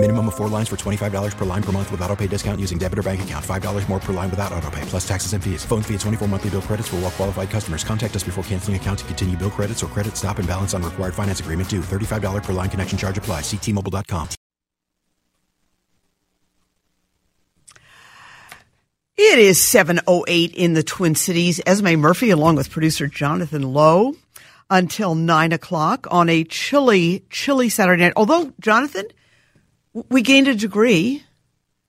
Minimum of four lines for $25 per line per month with auto pay discount using debit or bank account. $5 more per line without auto pay, plus taxes and fees. Phone fee at 24 monthly bill credits for all well qualified customers. Contact us before canceling account to continue bill credits or credit stop and balance on required finance agreement due. $35 per line connection charge apply. Ctmobile.com. It is 7.08 in the Twin Cities. Esme Murphy along with producer Jonathan Lowe until 9 o'clock on a chilly, chilly Saturday night. Although, Jonathan, we gained a degree.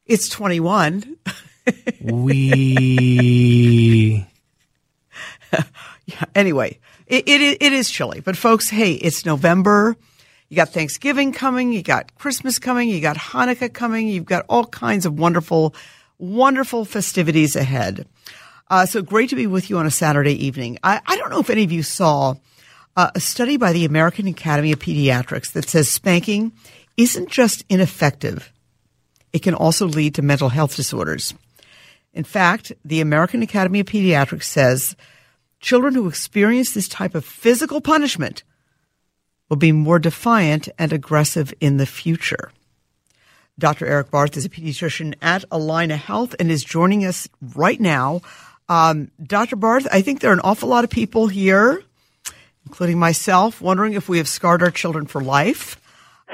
It's 21. we. yeah, anyway, it, it, it is chilly. But, folks, hey, it's November. You got Thanksgiving coming. You got Christmas coming. You got Hanukkah coming. You've got all kinds of wonderful wonderful festivities ahead. Uh, so great to be with you on a Saturday evening. I, I don't know if any of you saw uh, a study by the American Academy of Pediatrics that says spanking isn't just ineffective, it can also lead to mental health disorders. In fact, the American Academy of Pediatrics says children who experience this type of physical punishment will be more defiant and aggressive in the future. Dr. Eric Barth is a pediatrician at Allina Health and is joining us right now. Um, Dr. Barth, I think there are an awful lot of people here, including myself, wondering if we have scarred our children for life.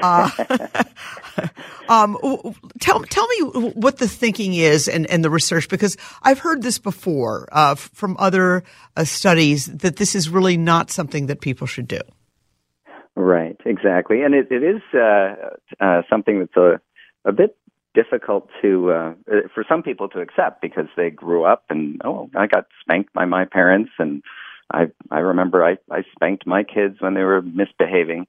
Uh, um, tell tell me what the thinking is and, and the research because I've heard this before uh, from other uh, studies that this is really not something that people should do. Right, exactly, and it, it is uh, uh, something that's a a bit difficult to uh, for some people to accept because they grew up and oh I got spanked by my parents and I I remember I I spanked my kids when they were misbehaving.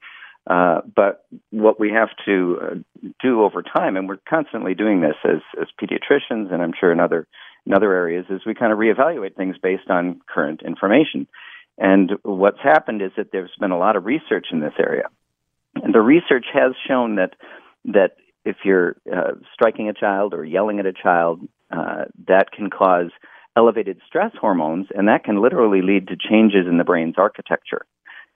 Uh, but what we have to uh, do over time, and we're constantly doing this as as pediatricians, and I'm sure in other in other areas, is we kind of reevaluate things based on current information. And what's happened is that there's been a lot of research in this area, and the research has shown that that if you're uh, striking a child or yelling at a child, uh, that can cause elevated stress hormones, and that can literally lead to changes in the brain's architecture.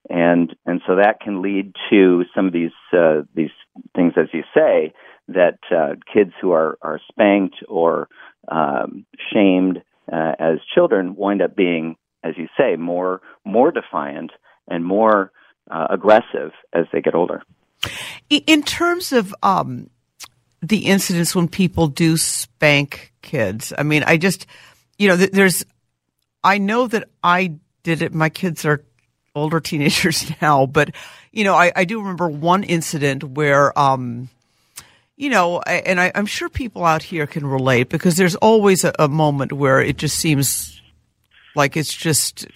And and so that can lead to some of these uh, these things, as you say, that uh, kids who are are spanked or um, shamed uh, as children wind up being, as you say, more more defiant and more uh, aggressive as they get older. In terms of um, the incidents when people do spank kids. I mean, I just, you know, there's, I know that I did it. My kids are older teenagers now, but, you know, I, I do remember one incident where, um, you know, and I, am sure people out here can relate because there's always a, a, moment where it just seems like it's just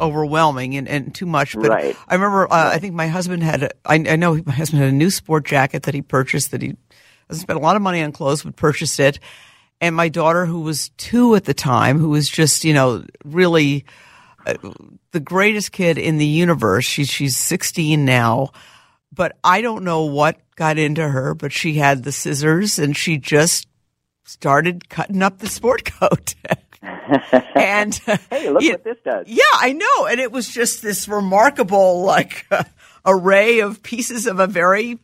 overwhelming and, and too much. But right. I remember, uh, I think my husband had, a, I, I know my husband had a new sport jacket that he purchased that he spent a lot of money on clothes, but purchased it. And my daughter, who was two at the time, who was just, you know, really the greatest kid in the universe. She's she's 16 now, but I don't know what got into her, but she had the scissors and she just started cutting up the sport coat. and hey, look what this does. Yeah, I know. And it was just this remarkable, like, uh, array of pieces of a very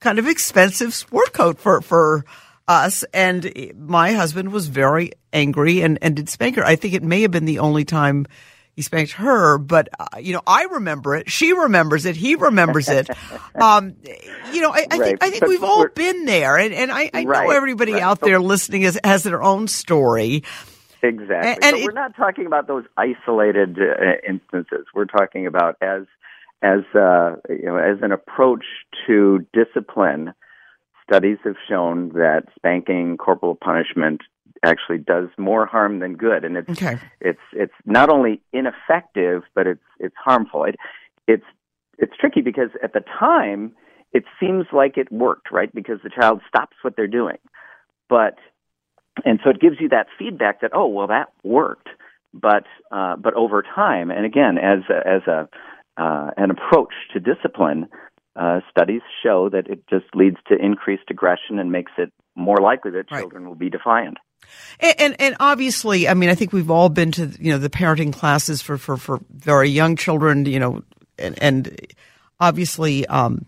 kind of expensive sport coat for for us. And my husband was very angry and, and did spank her. I think it may have been the only time he spanked her, but uh, you know, I remember it. She remembers it. He remembers it. um, you know, I, I right. think I think we've all been there, and, and I, I right. know everybody right. out there listening has, has their own story. Exactly. And, and it, we're not talking about those isolated uh, instances. We're talking about as as uh, you know as an approach to discipline. Studies have shown that spanking, corporal punishment, actually does more harm than good, and it's okay. it's it's not only ineffective, but it's it's harmful. It, it's it's tricky because at the time it seems like it worked, right? Because the child stops what they're doing, but and so it gives you that feedback that oh well that worked, but uh, but over time, and again as a, as a uh, an approach to discipline, uh, studies show that it just leads to increased aggression and makes it more likely that Right. children will be defiant. And, and and obviously, I mean, I think we've all been to you know the parenting classes for for, for very young children, you know, and, and obviously, um,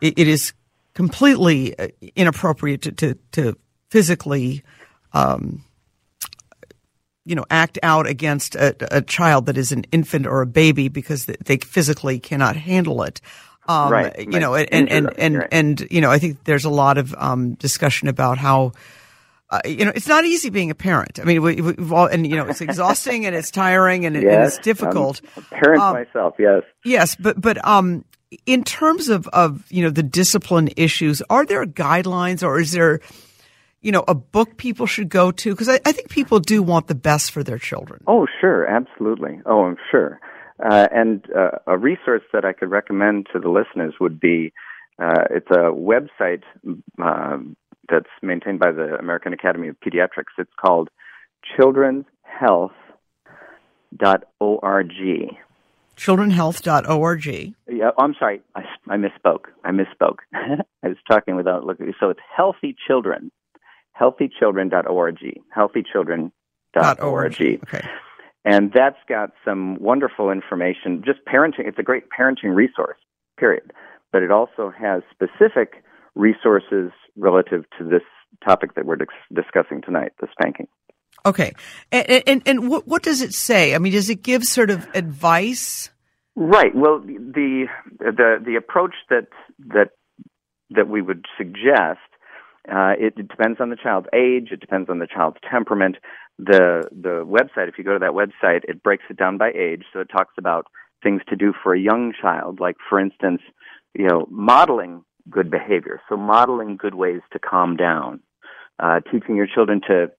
it, it is completely uh, inappropriate to to, to physically, um, you know, act out against a, a child that is an infant or a baby because they physically cannot handle it. Um, Right, You right. know, and and and, right. and you know, I think there's a lot of um, discussion about how uh, you know, it's not easy being a parent. I mean, we, we've all, and you know, it's exhausting and it's tiring and, it, and it's difficult. I'm a parent Um, myself, yes. Yes, but but um, in terms of of you know the discipline issues, are there guidelines or is there, you know, a book people should go to? Because I, I think people do want the best for their children. Oh, sure, absolutely. Oh, I'm sure. Uh, and uh, a resource that I could recommend to the listeners would be uh, it's a website um, that's maintained by the American Academy of Pediatrics. It's called children'shealth.org. Childrenhealth.org. Yeah, oh, I'm sorry. I, I misspoke. I misspoke. I was talking without looking. So it's healthy children. Healthychildren.org. Healthychildren.org. Okay. And that's got some wonderful information. Just parenting. It's a great parenting resource, period. But it also has specific resources relative to this topic that we're dis- discussing tonight, the spanking. Okay. And and, and what, what does it say? I mean, does it give sort of advice? Right. Well, the the the approach that that that we would suggest uh, it, it depends on the child's age. It depends on the child's temperament. The the website, if you go to that website, it breaks it down by age. So it talks about things to do for a young child, like for instance, you know, modeling good behavior. So modeling good ways to calm down, uh, teaching your children to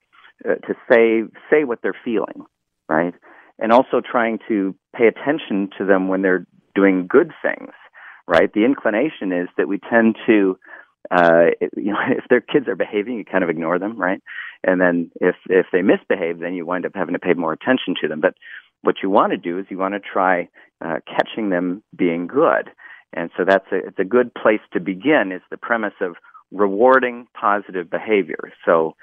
uh, to say say what they're feeling, right? And also trying to pay attention to them when they're doing good things, right? The inclination is that we tend to, uh, you know, if their kids are behaving, you kind of ignore them, right? And then if if they misbehave, then you wind up having to pay more attention to them. But what you want to do is you want to try uh, catching them being good. And so that's a it's a good place to begin. Is the premise of rewarding positive behavior. So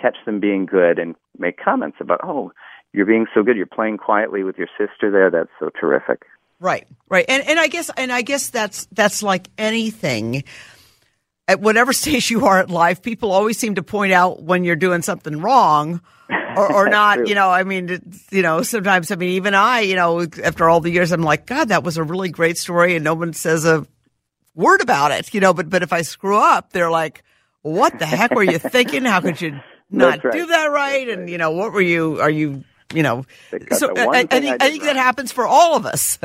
catch them being good and make comments about, oh, you're being so good. You're playing quietly with your sister there. That's so terrific. Right, right, and and I guess and I guess that's that's like anything. At whatever stage you are at life, people always seem to point out when you're doing something wrong, or, or not. You know, I mean, you know, sometimes I mean, even I, you know, after all the years, I'm like, God, that was a really great story, and no one says a word about it. You know, but but if I screw up, they're like, what the heck were you thinking? How could you not right. do that right? And you know, what were you? Are you? You know, so I, I think I I think that happens for all of us.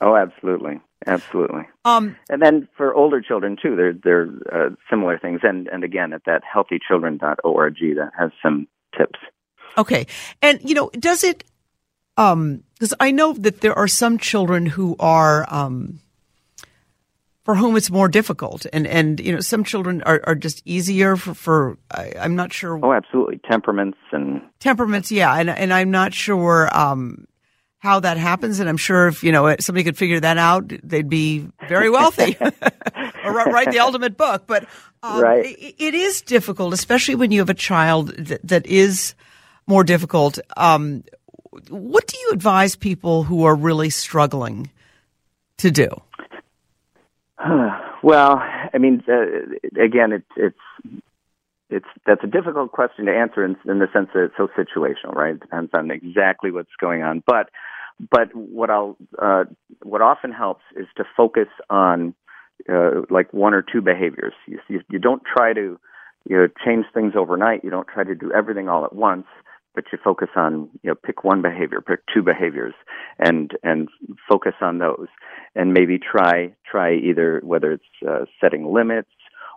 Oh, absolutely, absolutely. um, And then for older children too, there there are uh, similar things. And and again, at that healthychildren.org, that has some tips. Okay. And, you know, does it, um, because I know that there are some children who are, um, for whom it's more difficult. And, and, you know, some children are, are just easier for, for I, I'm not sure, Oh, absolutely. Temperaments and temperaments. Yeah. And, and I'm not sure, um, how that happens. And I'm sure if, you know, somebody could figure that out, they'd be very wealthy or write the ultimate book. But, um, Right. it, it is difficult, especially when you have a child that, that is more difficult. Um, what do you advise people who are really struggling to do? well, I mean, uh, again, it, it's it's that's a difficult question to answer in, in the sense that it's so situational, right? It depends on exactly what's going on. But but what I'll uh, what often helps is to focus on uh, like one or two behaviors. You, you you don't try to you know change things overnight. You don't try to do everything all at once. But you focus on you know pick one behavior, pick two behaviors, and and focus on those, and maybe try try either whether it's uh, setting limits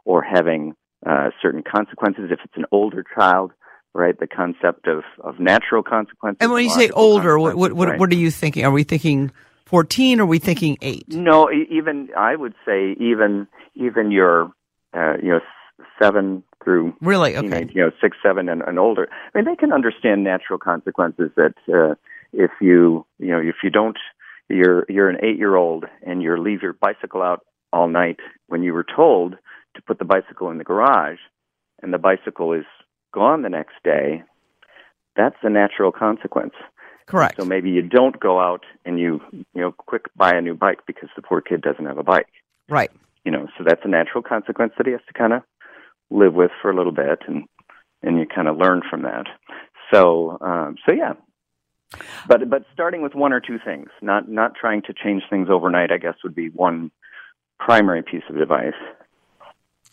or having uh, certain consequences. If it's an older child, right, the concept of, of natural consequences. And when you say older, what, what, what, right? what are you thinking? Are we thinking 14? Or are we thinking 8? No, even I would say even even your uh, you know seven through Really? Okay. teenage, you know six, seven, and, and older. I mean, they can understand natural consequences that uh, if you you know if you don't you're you're an eight year old and you leave your bicycle out all night when you were told to put the bicycle in the garage and the bicycle is gone the next day, that's a natural consequence. Correct. So maybe you don't go out and you, you know, quick buy a new bike because the poor kid doesn't have a bike. Right. You know, so that's a natural consequence that he has to kind of live with for a little bit and and you kind of learn from that. So um so yeah. But but starting with one or two things, not not trying to change things overnight, I guess would be one primary piece of advice.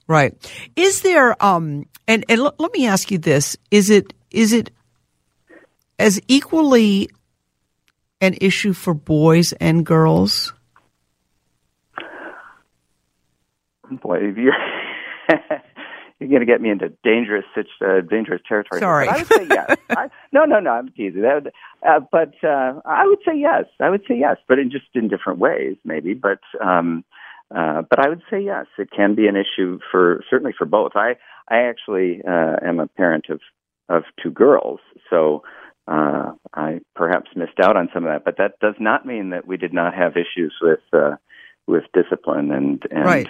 Right. Is there um and and l- let me ask you this, is it is it as equally an issue for boys and girls? Boy, if you're you're going to get me into dangerous uh, dangerous territory. Sorry. But I would say yes. I, no, no, no. I'm teasing. That would, uh, but uh, I would say yes. I would say yes, but in just in different ways, maybe. But um, uh, but I would say yes. It can be an issue for certainly for both. I I actually uh, am a parent of of two girls, so uh, I perhaps missed out on some of that. But that does not mean that we did not have issues with uh, with discipline and and Right.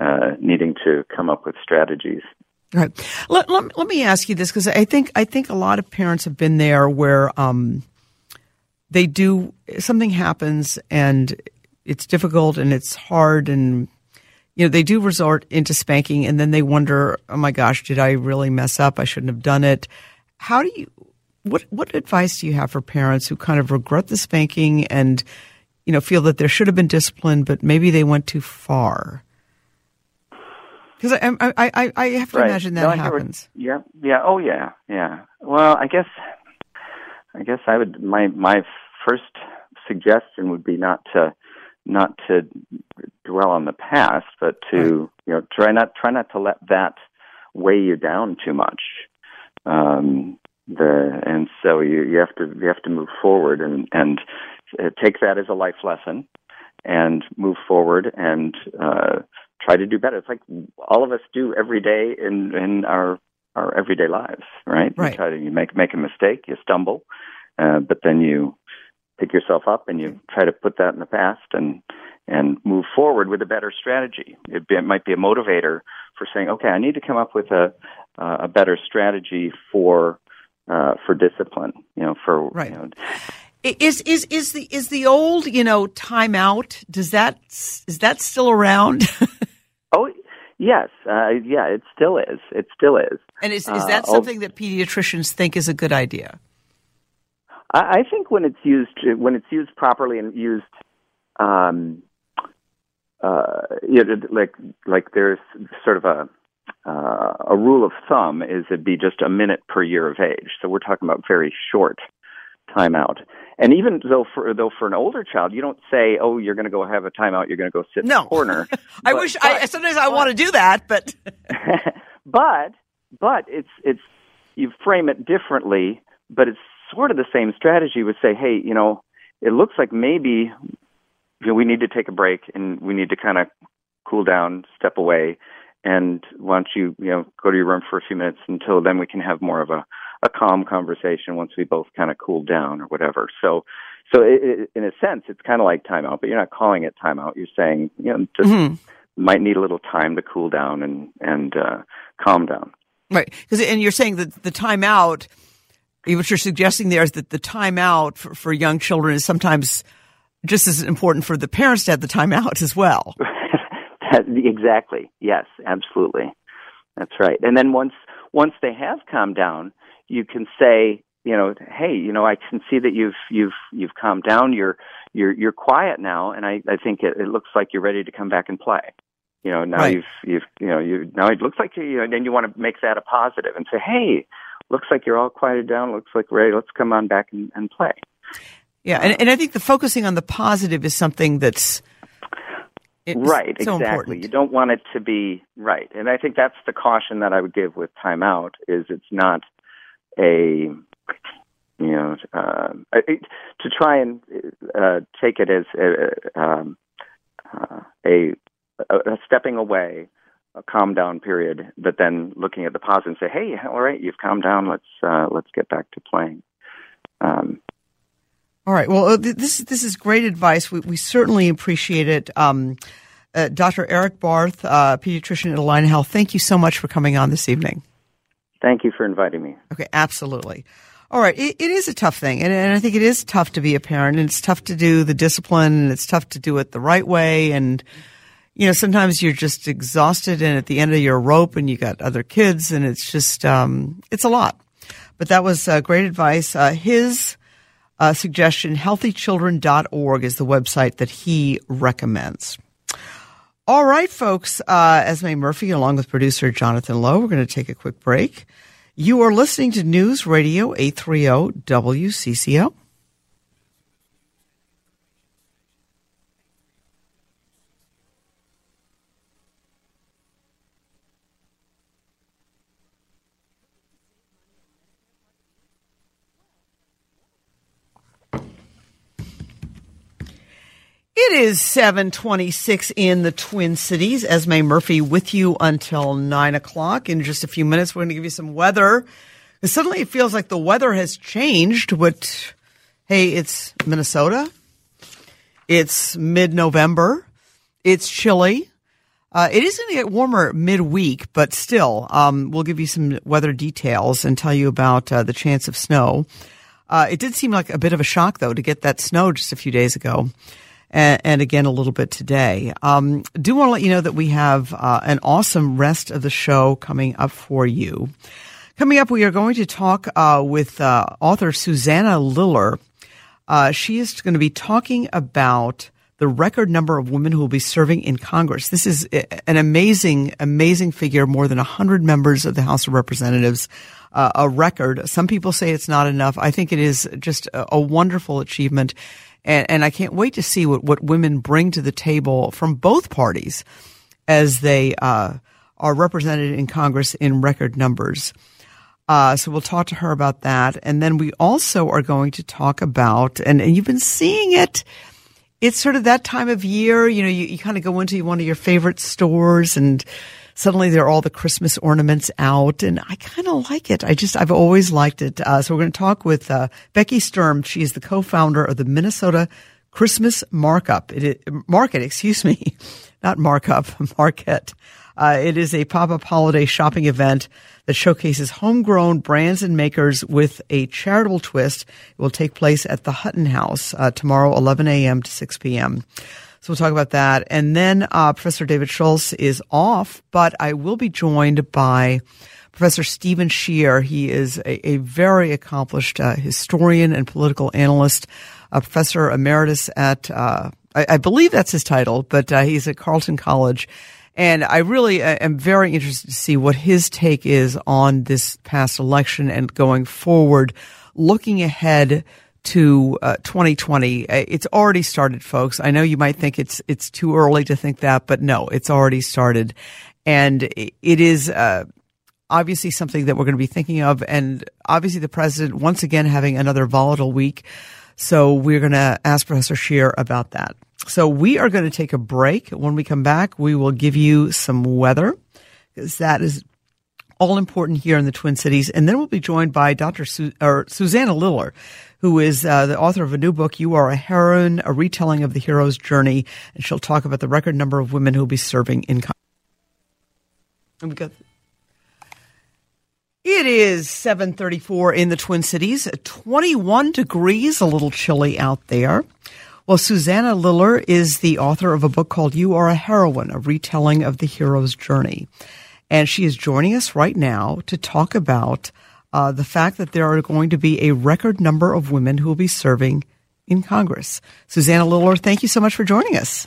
uh, needing to come up with strategies. Right. Let, let, let me ask you this because I think I think a lot of parents have been there where um, they do something happens and it's difficult and it's hard and you know they do resort into spanking and then they wonder oh my gosh did I really mess up I shouldn't have done it. How do you what what advice do you have for parents who kind of regret the spanking and you know feel that there should have been discipline but maybe they went too far? Because I, I I I have to Right. imagine that No, I hear what- happens. Yeah, yeah, oh yeah, yeah. Well, I guess, I guess I would. My my first suggestion would be not to not to dwell on the past, but to you know try not try not to let that weigh you down too much. Um, the and so you you have to you have to move forward and and uh, take that as a life lesson and move forward and uh, try to do better. It's like all of us do every day in in our our everyday lives, right? Right. You try to you make make a mistake, you stumble, uh, but then you pick yourself up and you try to put that in the past and and move forward with a better strategy. It, be, it might be a motivator for saying, okay, I need to come up with a uh, a better strategy for uh, for discipline. You know, for Right. You know, Is is is the is the old you know timeout? Does that is that still around? oh, yes, uh, yeah, it still is. It still is. and is is Uh, that something that pediatricians think is a good idea? I, I think when it's used when it's used properly and used, um, uh, you know, like like there's sort of a uh, a rule of thumb is it'd be just a minute per year of age. So we're talking about very short timeout. And even though for though for an older child, you don't say, "Oh, you're going to go have a timeout. You're going to go sit in the corner." I But- wish I but- sometimes I want to do that, but but but it's it's you frame it differently, but it's sort of the same strategy. Would say, hey, you know, it looks like maybe you know, we need to take a break and we need to kind of cool down, step away, and why don't you you know go to your room for a few minutes until then we can have more of a a calm conversation once we both kind of cool down or whatever. So. So, it, it, in a sense, it's kind of like timeout, but you're not calling it timeout. You're saying, you know, just might need a little time to cool down and and uh, calm down. right because and you're saying that the timeout. What you're suggesting there is that the timeout for, for young children is sometimes just as important for the parents to have the timeout as well. Exactly. Yes, absolutely. That's right. And then once once they have calmed down, you can say, you know, hey, you know, I can see that you've you've you've calmed down. You're you're you're quiet now, and I I think it, it looks like you're ready to come back and play. You know, now Right. you've you've you know you now it looks like you, you know, then you want to make that a positive and say, hey, looks like you're all quieted down. Looks like ready. Let's come on back and, and play. Yeah, and, and I think the focusing on the positive is something that's it's right so exactly important. you don't want it to be right and i think that's the caution that i would give with timeout is it's not a you know uh, it, to try and uh, take it as a, um, uh, a, a stepping away a calm down period but then looking at the pause and say hey all right you've calmed down let's uh, let's get back to playing um, All right. Well, uh, this this is great advice. We, we certainly appreciate it. Um, uh, Dr. Eric Barth, uh, pediatrician at Allina Health. Thank you so much for coming on this evening. Thank you for inviting me. Okay, absolutely. All right, it, it is a tough thing, and, and I think it is tough to be a parent, and it's tough to do the discipline, and it's tough to do it the right way, and you know sometimes you're just exhausted, and at the end of your rope, and you got other kids, and it's just um, it's a lot. But that was uh, great advice. Uh, his uh, suggestion, healthychildren.org, is the website that he recommends. All right, folks. Uh, Esme Murphy, along with producer Jonathan Lowe, we're going to take a quick break. You are listening to News Radio 830 WCCO. It is 726 in the Twin Cities. Esme Murphy with you until 9 o'clock. In just a few minutes, we're going to give you some weather. Suddenly it feels like the weather has changed. What, hey, it's Minnesota. It's mid November. It's chilly. Uh, it is going to get warmer midweek, but still, um, we'll give you some weather details and tell you about uh, the chance of snow. Uh, it did seem like a bit of a shock, though, to get that snow just a few days ago and, and again a little bit today. Um, do want to let you know that we have uh, an awesome rest of the show coming up for you. Coming up, we are going to talk uh, with uh, author Susanna Liller. Uh, she is going to be talking about the record number of women who will be serving in Congress. This is an amazing, amazing figure. More than 100 members of the House of Representatives. Uh, a record. Some people say it's not enough. I think it is just a, a wonderful achievement. And, and I can't wait to see what, what women bring to the table from both parties as they uh, are represented in Congress in record numbers. Uh, so we'll talk to her about that. And then we also are going to talk about, and, and you've been seeing it, it's sort of that time of year, you know, you, you kind of go into one of your favorite stores and suddenly there are all the Christmas ornaments out, and I kind of like it. I just I've always liked it. Uh, so we're going to talk with uh, Becky Sturm. She is the co-founder of the Minnesota Christmas Markup. It, market, excuse me, not markup, market. Uh, it is a pop-up holiday shopping event that showcases homegrown brands and makers with a charitable twist. It will take place at the Hutton House uh, tomorrow, 11 a.m. to 6 p.m. So we'll talk about that. And then uh, Professor David Schultz is off, but I will be joined by Professor Steven Schier. He is a, a very accomplished uh, historian and political analyst, a professor emeritus at, uh, I, I, believe that's his title, but uh, he's at Carleton College. And I really uh, am very interested to see what his take is on this past election and going forward, looking ahead to uh, 2020. Uh, it's already started, folks. I know you might think it's it's too early to think that, but no, it's already started, and it is. Uh, obviously, something that we're going to be thinking of, and obviously, the president once again having another volatile week. So we're going to ask Professor Schier about that. So we are going to take a break. When we come back, we will give you some weather because that is all important here in the Twin Cities. And then we'll be joined by Dr. Su- or Susanna Liller, who is uh, the author of a new book, You Are a Heroine, a retelling of the hero's journey. And she'll talk about the record number of women who will be serving in Congress. And we got. It is 7:34 in the Twin Cities, 21 degrees, a little chilly out there. Well, Susanna Liller is the author of a book called You Are a Heroine, a retelling of the hero's journey. And she is joining us right now to talk about uh, the fact that there are going to be a record number of women who will be serving in Congress. Susanna Liller, thank you so much for joining us.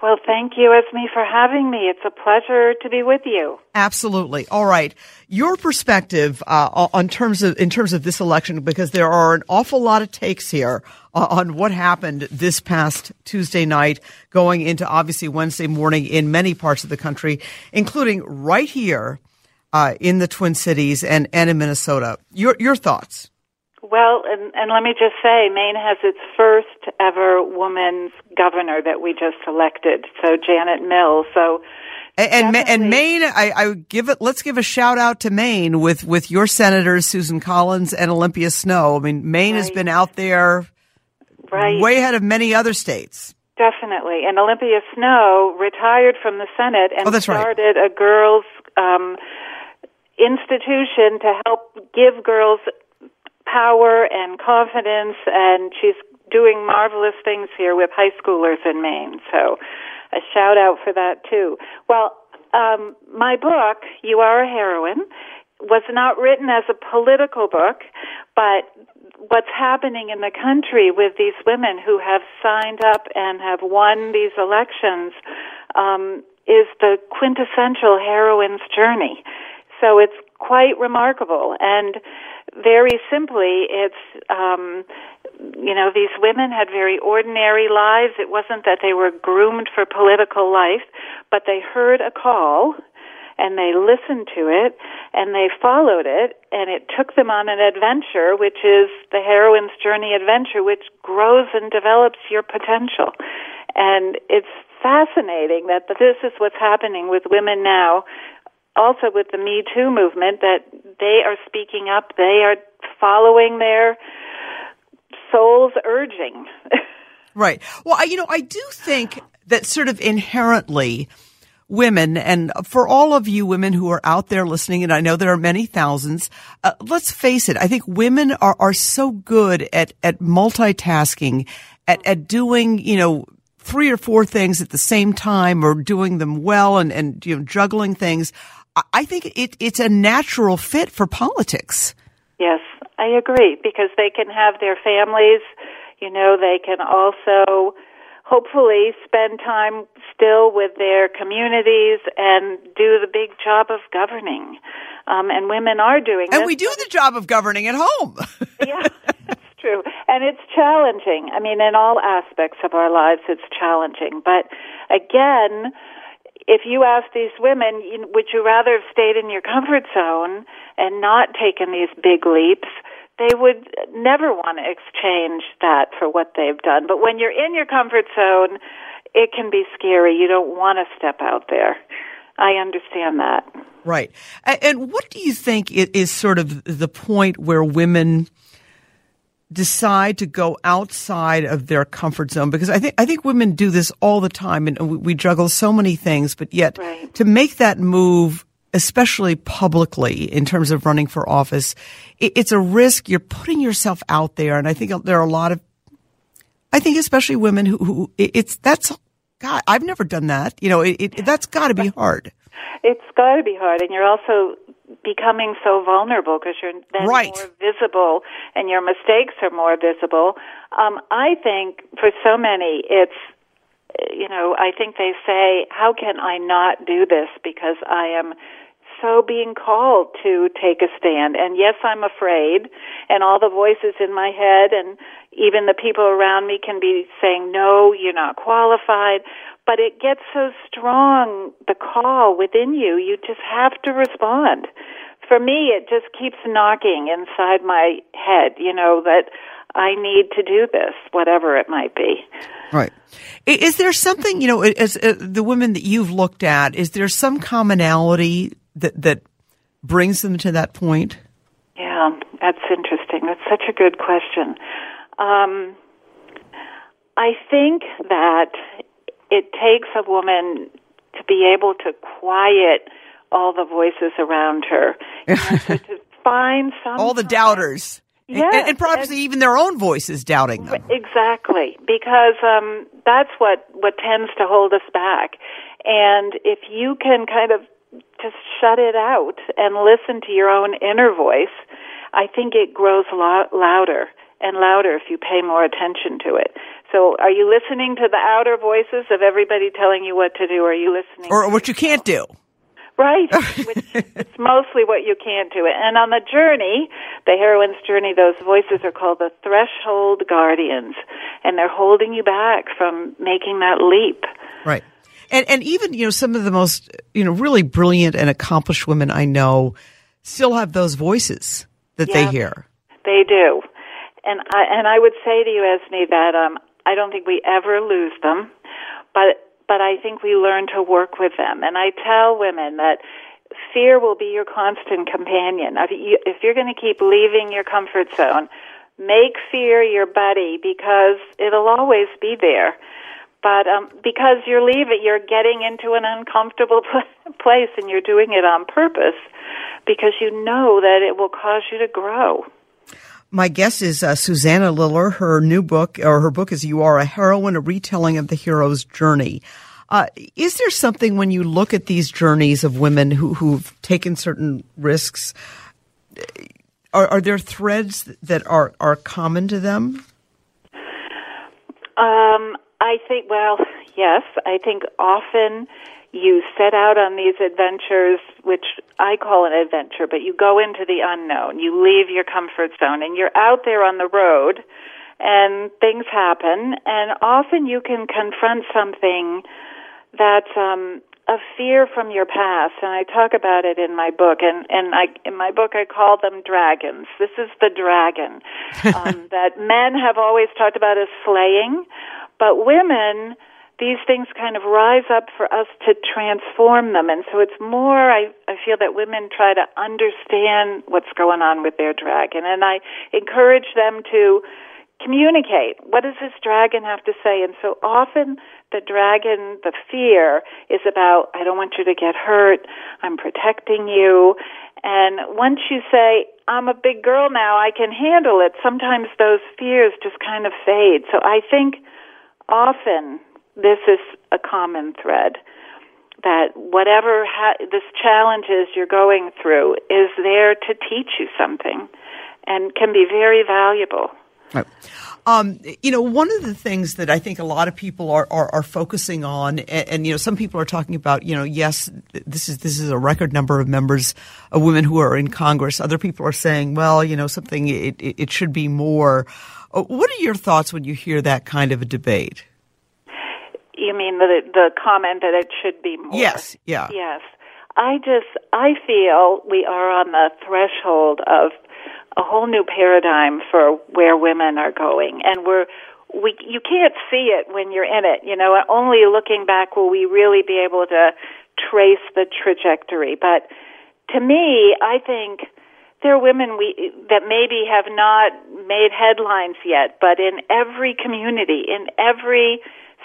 Well, thank you, Esme, for having me. It's a pleasure to be with you. Absolutely. All right, your perspective uh, on terms of in terms of this election, because there are an awful lot of takes here uh, on what happened this past Tuesday night, going into obviously Wednesday morning in many parts of the country, including right here uh, in the Twin Cities and, and in Minnesota. Your your thoughts? Well, and, and let me just say, Maine has its first ever woman's governor that we just elected. So Janet Mills. So and and, and Maine, I, I give it. Let's give a shout out to Maine with with your senators Susan Collins and Olympia Snowe. I mean, Maine right. has been out there, right. way ahead of many other states. Definitely. And Olympia Snowe retired from the Senate and Oh, that's right. started a girls' um, institution to help give girls power and confidence, and she's doing marvelous things here with high schoolers in Maine. So, a shout out for that too. Well, um, my book, You Are a Heroine, was not written as a political book, but what's happening in the country with these women who have signed up and have won these elections um, is the quintessential heroine's journey. So it's quite remarkable. And very simply, it's, um, you know, these women had very ordinary lives. It wasn't that they were groomed for political life, but they heard a call and they listened to it and they followed it and it took them on an adventure which is the heroine's journey adventure which grows and develops your potential and it's fascinating that this is what's happening with women now also with the me too movement that they are speaking up they are following their soul's urging Right. Well, I, you know, I do think that sort of inherently women, and for all of you women who are out there listening, and I know there are many thousands, uh, let's face it, I think women are, are so good at, at multitasking, at, at doing, you know, three or four things at the same time or doing them well and, and you know, juggling things. I- think it, it's a natural fit for politics. Yes, I agree because they can have their families, you know, they can also hopefully spend time still with their communities and do the big job of governing. Um, and women are doing And this. we do the job of governing at home. yeah, that's true. And it's challenging. I mean, in all aspects of our lives, it's challenging. But again, if you ask these women, would you rather have stayed in your comfort zone and not taken these big leaps? They would never want to exchange that for what they've done. But when you're in your comfort zone, it can be scary. You don't want to step out there. I understand that. Right. And what do you think is sort of the point where women decide to go outside of their comfort zone? Because I think I think women do this all the time, and we, we juggle so many things. But yet, Right. to make that move, especially publicly in terms of running for office, it, it's a risk. You're putting yourself out there, and I think there are a lot of, I think especially women who, who it- it's that's. God, I've never done that. You know, it, it, that's got to be hard. It's got to be hard, and you're also becoming so vulnerable because you're then Right. more visible, and your mistakes are more visible. Um, I think for so many, it's you know, I think they say, "How can I not do this?" Because I am so being called to take a stand. And yes, I'm afraid, and all the voices in my head, and even the people around me can be saying, "No, you're not qualified." But it gets so strong, the call within you, you just have to respond. For me, it just keeps knocking inside my head, you know, that I need to do this, whatever it might be. Right. Is there something, you know, as uh, the women that you've looked at, is there some commonality that, that brings them to that point? Yeah, that's interesting. That's such a good question. Um, I think that it takes a woman to be able to quiet all the voices around her, and to, to find some All the doubters. And- Yes, and, and perhaps and- even their own voices doubting them. Exactly, because um, that's what what tends to hold us back. And if you can kind of just shut it out and listen to your own inner voice, I think it grows lo- louder and louder if you pay more attention to it. So, are you listening to the outer voices of everybody telling you what to do? Or are you listening? Or to what you can't do. Right, which it's mostly what you can't do. And on the journey, the heroine's journey, those voices are called the threshold guardians, and they're holding you back from making that leap. Right. And, and even, you know, some of the most, you know, really brilliant and accomplished women I know still have those voices that they hear. They do, and I and I would say to you, Esme, that um, I don't think we ever lose them, but but I think we learn to work with them. And I tell women that fear will be your constant companion. If, you, if you're going to keep leaving your comfort zone, make fear your buddy because it'll always be there. but um, because you're leaving, you're getting into an uncomfortable place, and you're doing it on purpose because you know that it will cause you to grow. My guest is uh, Susanna Liller. Her new book, or her book is You Are a Heroine, a retelling of the hero's journey. Uh, is there something when you look at these journeys of women who, who've taken certain risks, are, are there threads that are, are common to them? Um, I think, well, yes. I think often you set out on these adventures, which I call an adventure, but you go into the unknown. You leave your comfort zone and you're out there on the road and things happen and often you can confront something that's um a fear from your past and I talk about it in my book and and I in my book I call them dragons. This is the dragon um, that men have always talked about as slaying, but women these things kind of rise up for us to transform them. And so it's more, I, I feel that women try to understand what's going on with their dragon. And I encourage them to communicate. What does this dragon have to say? And so often the dragon, the fear is about, I don't want you to get hurt. I'm protecting you. And once you say, I'm a big girl now, I can handle it, sometimes those fears just kind of fade. So I think often this is a common thread that whatever ha- this challenges you're going through is there to teach you something and can be very valuable. Right. Um, you know, one of the things that I think a lot of people are, are, are focusing on, and, and, you know, some people are talking about, you know, yes, this is this is a record number of members of women who are in Congress. Other people are saying, well, you know, something it, it should be more. Uh, what are your thoughts when you hear that kind of a debate? You mean the the comment that it should be more? Yes. Yeah. Yes. I just I feel we are on the threshold of a whole new paradigm for where women are going, and we're we you can't see it when you're in it. You know, only looking back will we really be able to trace the trajectory. But to me, I think there are women we that maybe have not made headlines yet, but in every community, in every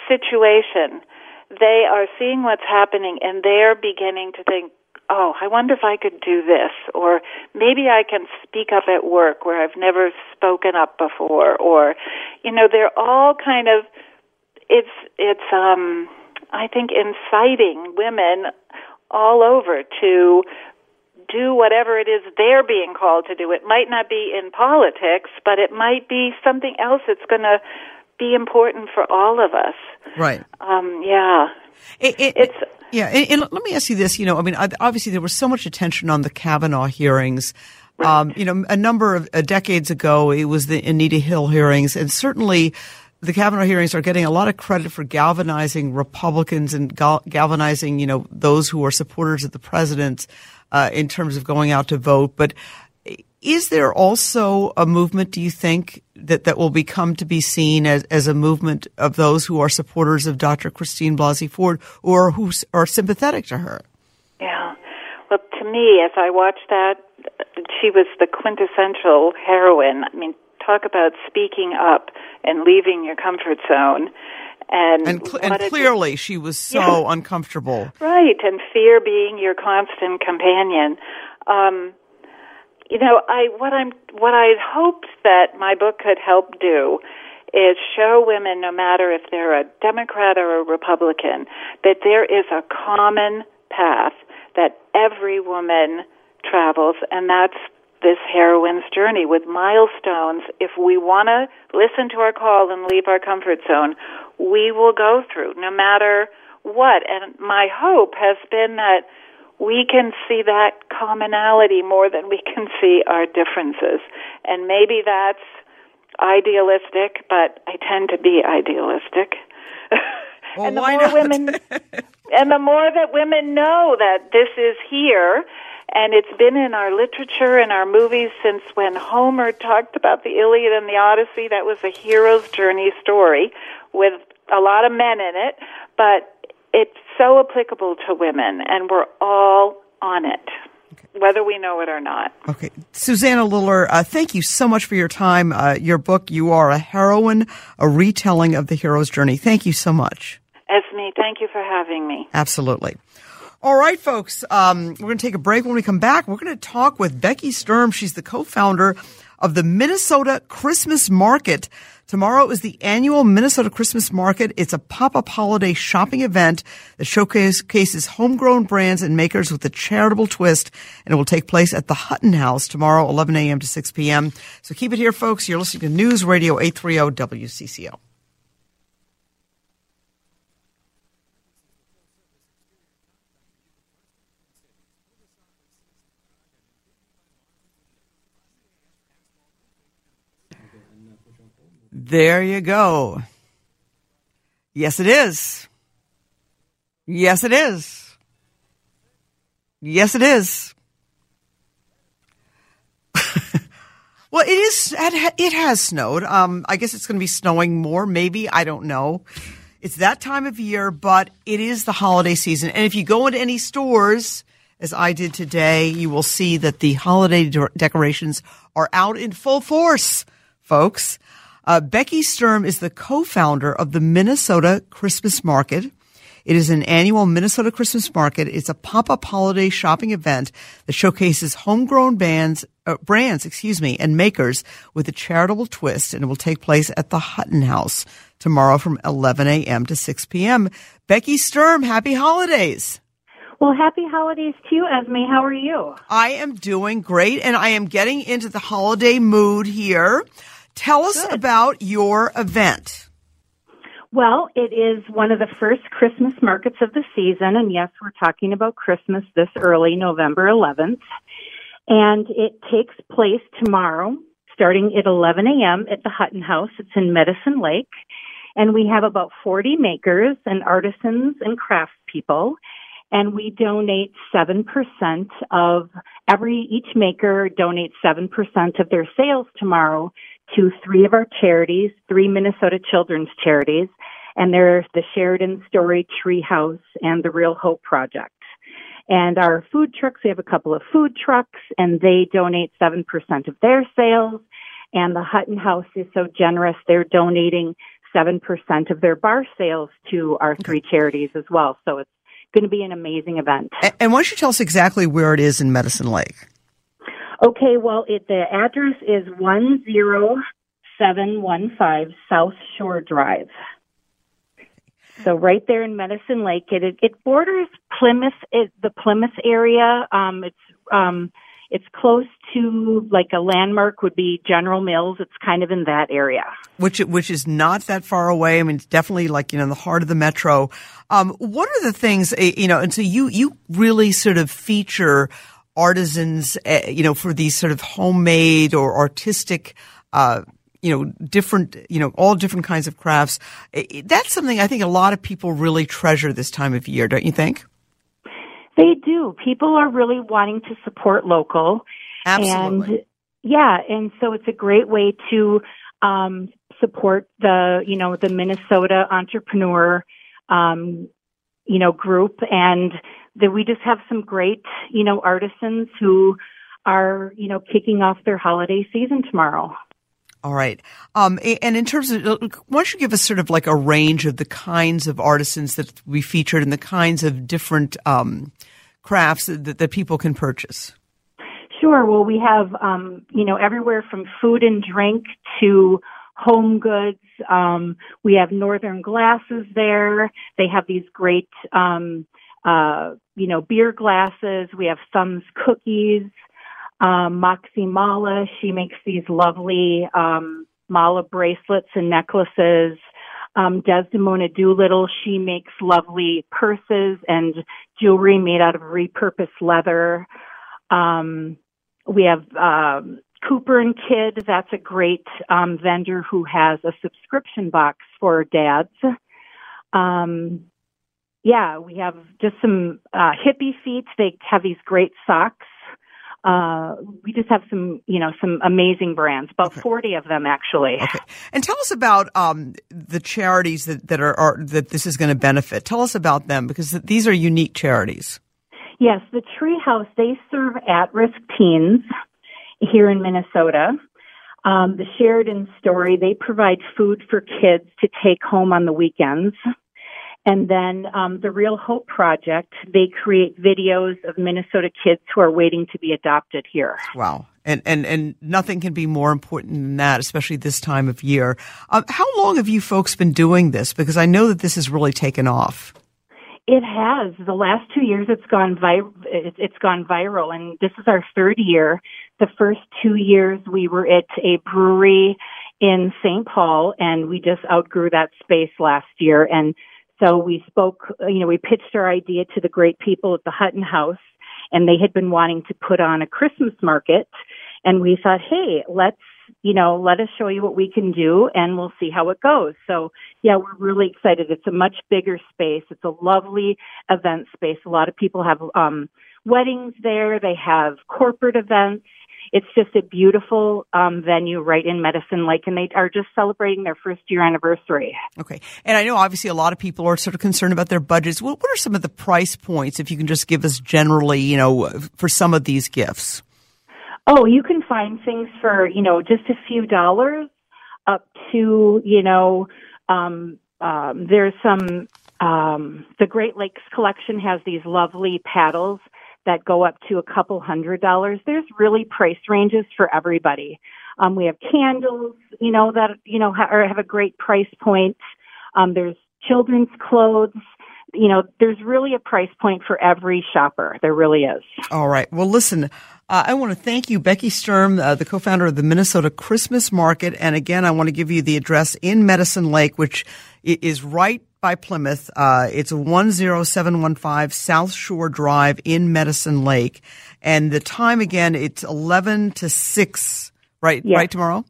situation, they are seeing what's happening and they're beginning to think, oh, I wonder if I could do this, or maybe I can speak up at work where I've never spoken up before, or, you know, they're all kind of, it's, it's, um, I think inciting women all over to do whatever it is they're being called to do. It might not be in politics, but it might be something else that's going to be important for all of us. Right. Um, yeah. It, it, it's yeah. And, and, let me ask you this. You know, I mean, obviously there was so much attention on the Kavanaugh hearings. Right. Um, you know, a number of uh, decades ago, it was the Anita Hill hearings, and certainly the Kavanaugh hearings are getting a lot of credit for galvanizing Republicans and gal- galvanizing, you know, those who are supporters of the president uh, in terms of going out to vote. But is there also a movement, do you think, that, that will become to be seen as, as a movement of those who are supporters of Dr. Christine Blasey Ford or who are sympathetic to her? Yeah. Well, to me, as I watched that, she was the quintessential heroine. I mean, talk about speaking up and leaving your comfort zone. And, and, cl- and clearly, she was so yeah. uncomfortable. Right, and fear being your constant companion. Um, you know, I what I'm what I hoped that my book could help do is show women, no matter if they're a Democrat or a Republican, that there is a common path that every woman travels, and that's this heroine's journey with milestones. If we want to listen to our call and leave our comfort zone, we will go through no matter what. And my hope has been that we can see that commonality more than we can see our differences. And maybe that's idealistic, but I tend to be idealistic. Well, and the more not? women and the more that women know that this is here and it's been in our literature and our movies since when Homer talked about the Iliad and the Odyssey. That was a hero's journey story with a lot of men in it, but it's so applicable to women, and we're all on it. whether we know it or not. Okay. Susanna Liller, uh, thank you so much for your time. Uh, your book, You Are a Heroine, a retelling of the hero's journey. Thank you so much. Esme, thank you for having me. Absolutely. All right, folks. Um, we're going to take a break. When we come back, we're going to talk with Becky Sturm. She's the co-founder of the Minnesota Christmas Market. Tomorrow is the annual Minnesota Christmas Market. It's a pop-up holiday shopping event that showcases homegrown brands and makers with a charitable twist, and it will take place at the Hutton House tomorrow, 11 a.m. to 6 p.m. So keep it here, folks. You're listening to News Radio 830 WCCO. There you go. Yes, it is. Yes, it is. Yes, it is. well, it is. It has snowed. Um, I guess it's going to be snowing more. Maybe I don't know. It's that time of year, but it is the holiday season. And if you go into any stores, as I did today, you will see that the holiday de- decorations are out in full force, folks. Uh, Becky Sturm is the co-founder of the Minnesota Christmas Market. It is an annual Minnesota Christmas Market. It's a pop-up holiday shopping event that showcases homegrown bands, uh, brands, excuse me, and makers with a charitable twist, and it will take place at the Hutton House tomorrow from 11 a.m. to 6 p.m. Becky Sturm, happy holidays. Well, happy holidays to you, Esme. How are you? I am doing great, and I am getting into the holiday mood here. Tell us Good. about your event. Well, it is one of the first Christmas markets of the season, and yes, we're talking about Christmas this early, November 11th. And it takes place tomorrow, starting at 11 a.m. at the Hutton House. It's in Medicine Lake. And we have about 40 makers and artisans and craftspeople. And we donate 7% of every, each maker donates 7% of their sales tomorrow to three of our charities, three Minnesota children's charities, and they're the Sheridan Story Treehouse and the Real Hope Project. And our food trucks, we have a couple of food trucks, and they donate 7% of their sales. And the Hutton House is so generous, they're donating 7% of their bar sales to our three charities as well. So it's going to be an amazing event. And, and why don't you tell us exactly where it is in Medicine Lake? Okay, well, it, the address is 10715 South Shore Drive. So right there in Medicine Lake, it it, it borders Plymouth, it, the Plymouth area. Um, it's um, it's close to like a landmark would be General Mills. It's kind of in that area. Which which is not that far away. I mean, it's definitely like you know in the heart of the metro. Um, what are the things eh, you know? And so you you really sort of feature artisans, uh, you know, for these sort of homemade or artistic. Uh, you know, different, you know, all different kinds of crafts. That's something I think a lot of people really treasure this time of year, don't you think? They do. People are really wanting to support local. Absolutely. And yeah, and so it's a great way to um, support the, you know, the Minnesota entrepreneur, um, you know, group, and that we just have some great, you know, artisans who are, you know, kicking off their holiday season tomorrow. All right. Um, and in terms of, why don't you give us sort of like a range of the kinds of artisans that we featured and the kinds of different um, crafts that, that people can purchase? Sure. Well, we have, um, you know, everywhere from food and drink to home goods. Um, we have Northern Glasses there. They have these great, um, uh, you know, beer glasses. We have Thumbs Cookies um, Moxie Mala. She makes these lovely um, mala bracelets and necklaces. Um, Desdemona Doolittle, she makes lovely purses and jewelry made out of repurposed leather. Um, we have um, Cooper and Kid. That's a great um, vendor who has a subscription box for dads. Um, yeah, we have just some uh, hippie feet. They have these great socks uh, we just have some, you know, some amazing brands, about okay. 40 of them actually. Okay. And tell us about um, the charities that, that are, are, that this is going to benefit. Tell us about them because these are unique charities. Yes, the Treehouse, they serve at risk teens here in Minnesota. Um, the Sheridan story, they provide food for kids to take home on the weekends. And then um, the Real Hope Project, they create videos of Minnesota kids who are waiting to be adopted here. Wow. And, and, and nothing can be more important than that, especially this time of year. Um, how long have you folks been doing this? Because I know that this has really taken off. It has. The last two years, it's gone vi- it's gone viral, and this is our third year. The first two years, we were at a brewery in St. Paul, and we just outgrew that space last year. And so we spoke, you know, we pitched our idea to the great people at the Hutton House, and they had been wanting to put on a Christmas market. And we thought, hey, let's, you know, let us show you what we can do and we'll see how it goes. So yeah, we're really excited. It's a much bigger space. It's a lovely event space. A lot of people have, um, weddings there. They have corporate events it's just a beautiful um, venue right in Medicine Lake, and they are just celebrating their first year anniversary. Okay, and I know obviously a lot of people are sort of concerned about their budgets. What, what are some of the price points, if you can just give us generally, you know, for some of these gifts? Oh, you can find things for you know just a few dollars up to you know um, um, there's some um, the Great Lakes collection has these lovely paddles that go up to a couple hundred dollars. There's really price ranges for everybody. Um, we have candles, you know, that, you know, ha- have a great price point. Um, there's children's clothes. You know, there's really a price point for every shopper. There really is. All right. Well, listen, uh, I want to thank you, Becky Sturm, uh, the co-founder of the Minnesota Christmas Market. And again, I want to give you the address in Medicine Lake, which is right by Plymouth. Uh, it's 10715 South Shore Drive in Medicine Lake. And the time again, it's 11 to 6, right? Yes. Right tomorrow?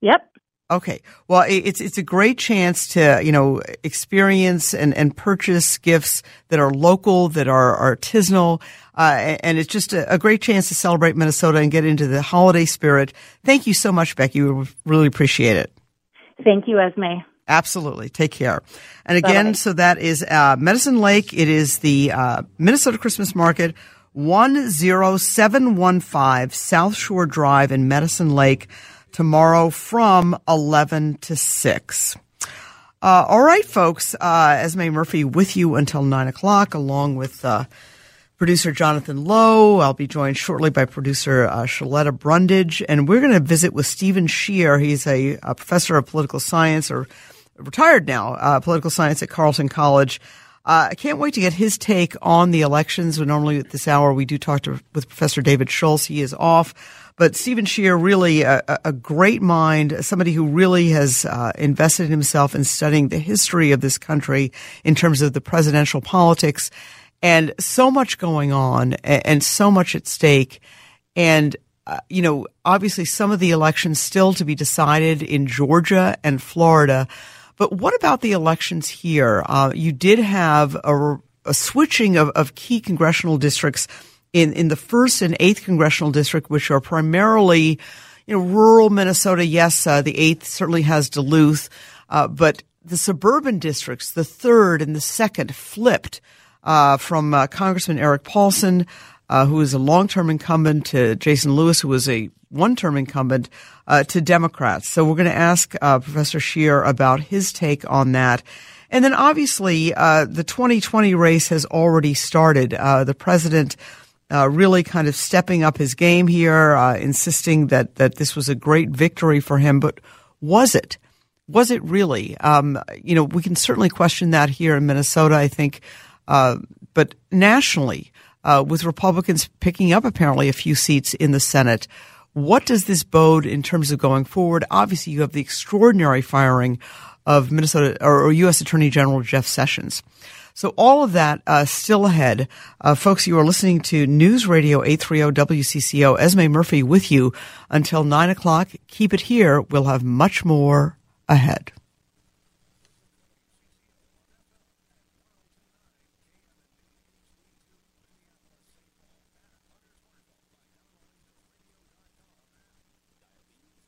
Yep. Okay. Well, it's it's a great chance to you know experience and, and purchase gifts that are local, that are artisanal, uh, and it's just a, a, great chance to celebrate Minnesota and get into the holiday spirit. Thank you so much, Becky. We really appreciate it. Thank you, Esme. Absolutely. Take care. And again, Bye-bye. so that is uh, Medicine Lake. It is the uh, Minnesota Christmas Market, 10715 South Shore Drive in Medicine Lake tomorrow from 11 to 6. Uh, all right, folks. Uh, Esme Murphy with you until 9 o'clock, along with uh, producer Jonathan Lowe. I'll be joined shortly by producer uh, Shaletta Brundage, and we're going to visit with Steven Schier. He's a, a, professor of political science, or retired now, uh, political science at Carleton College. Uh, I can't wait to get his take on the elections. Normally at this hour we do talk to, with Professor David Schultz. He is off. But Steven Schier really a, a, great mind, somebody who really has uh, invested himself in studying the history of this country in terms of the presidential politics, and so much going on and, so much at stake. And uh, you know, obviously, some of the elections still to be decided in Georgia and Florida. But what about the elections here? Uh, you did have a, a switching of, of key congressional districts in, in the first and eighth congressional district, which are primarily, you know, rural Minnesota. Yes, uh, the eighth certainly has Duluth, uh, but the suburban districts, the third and the second, flipped uh, from uh, Congressman Erik Paulsen, uh, who is a long-term incumbent, to Jason Lewis, who was a one-term incumbent uh, to Democrats. So we're going to ask uh, Professor Schier about his take on that. And then obviously, uh, the 2020 race has already started. Uh, the president uh, really kind of stepping up his game here, uh, insisting that, that this was a great victory for him. But was it? Was it really? Um, you know, we can certainly question that here in Minnesota, I think. But nationally, with Republicans picking up apparently a few seats in the Senate, what does this bode in terms of going forward? Obviously, you have the extraordinary firing of Minnesota or U.S. Attorney General Jeff Sessions. So all of that uh, still ahead. Uh, folks, you are listening to News Radio 830 WCCO. Esme Murphy with you until 9 o'clock. Keep it here. We'll have much more ahead.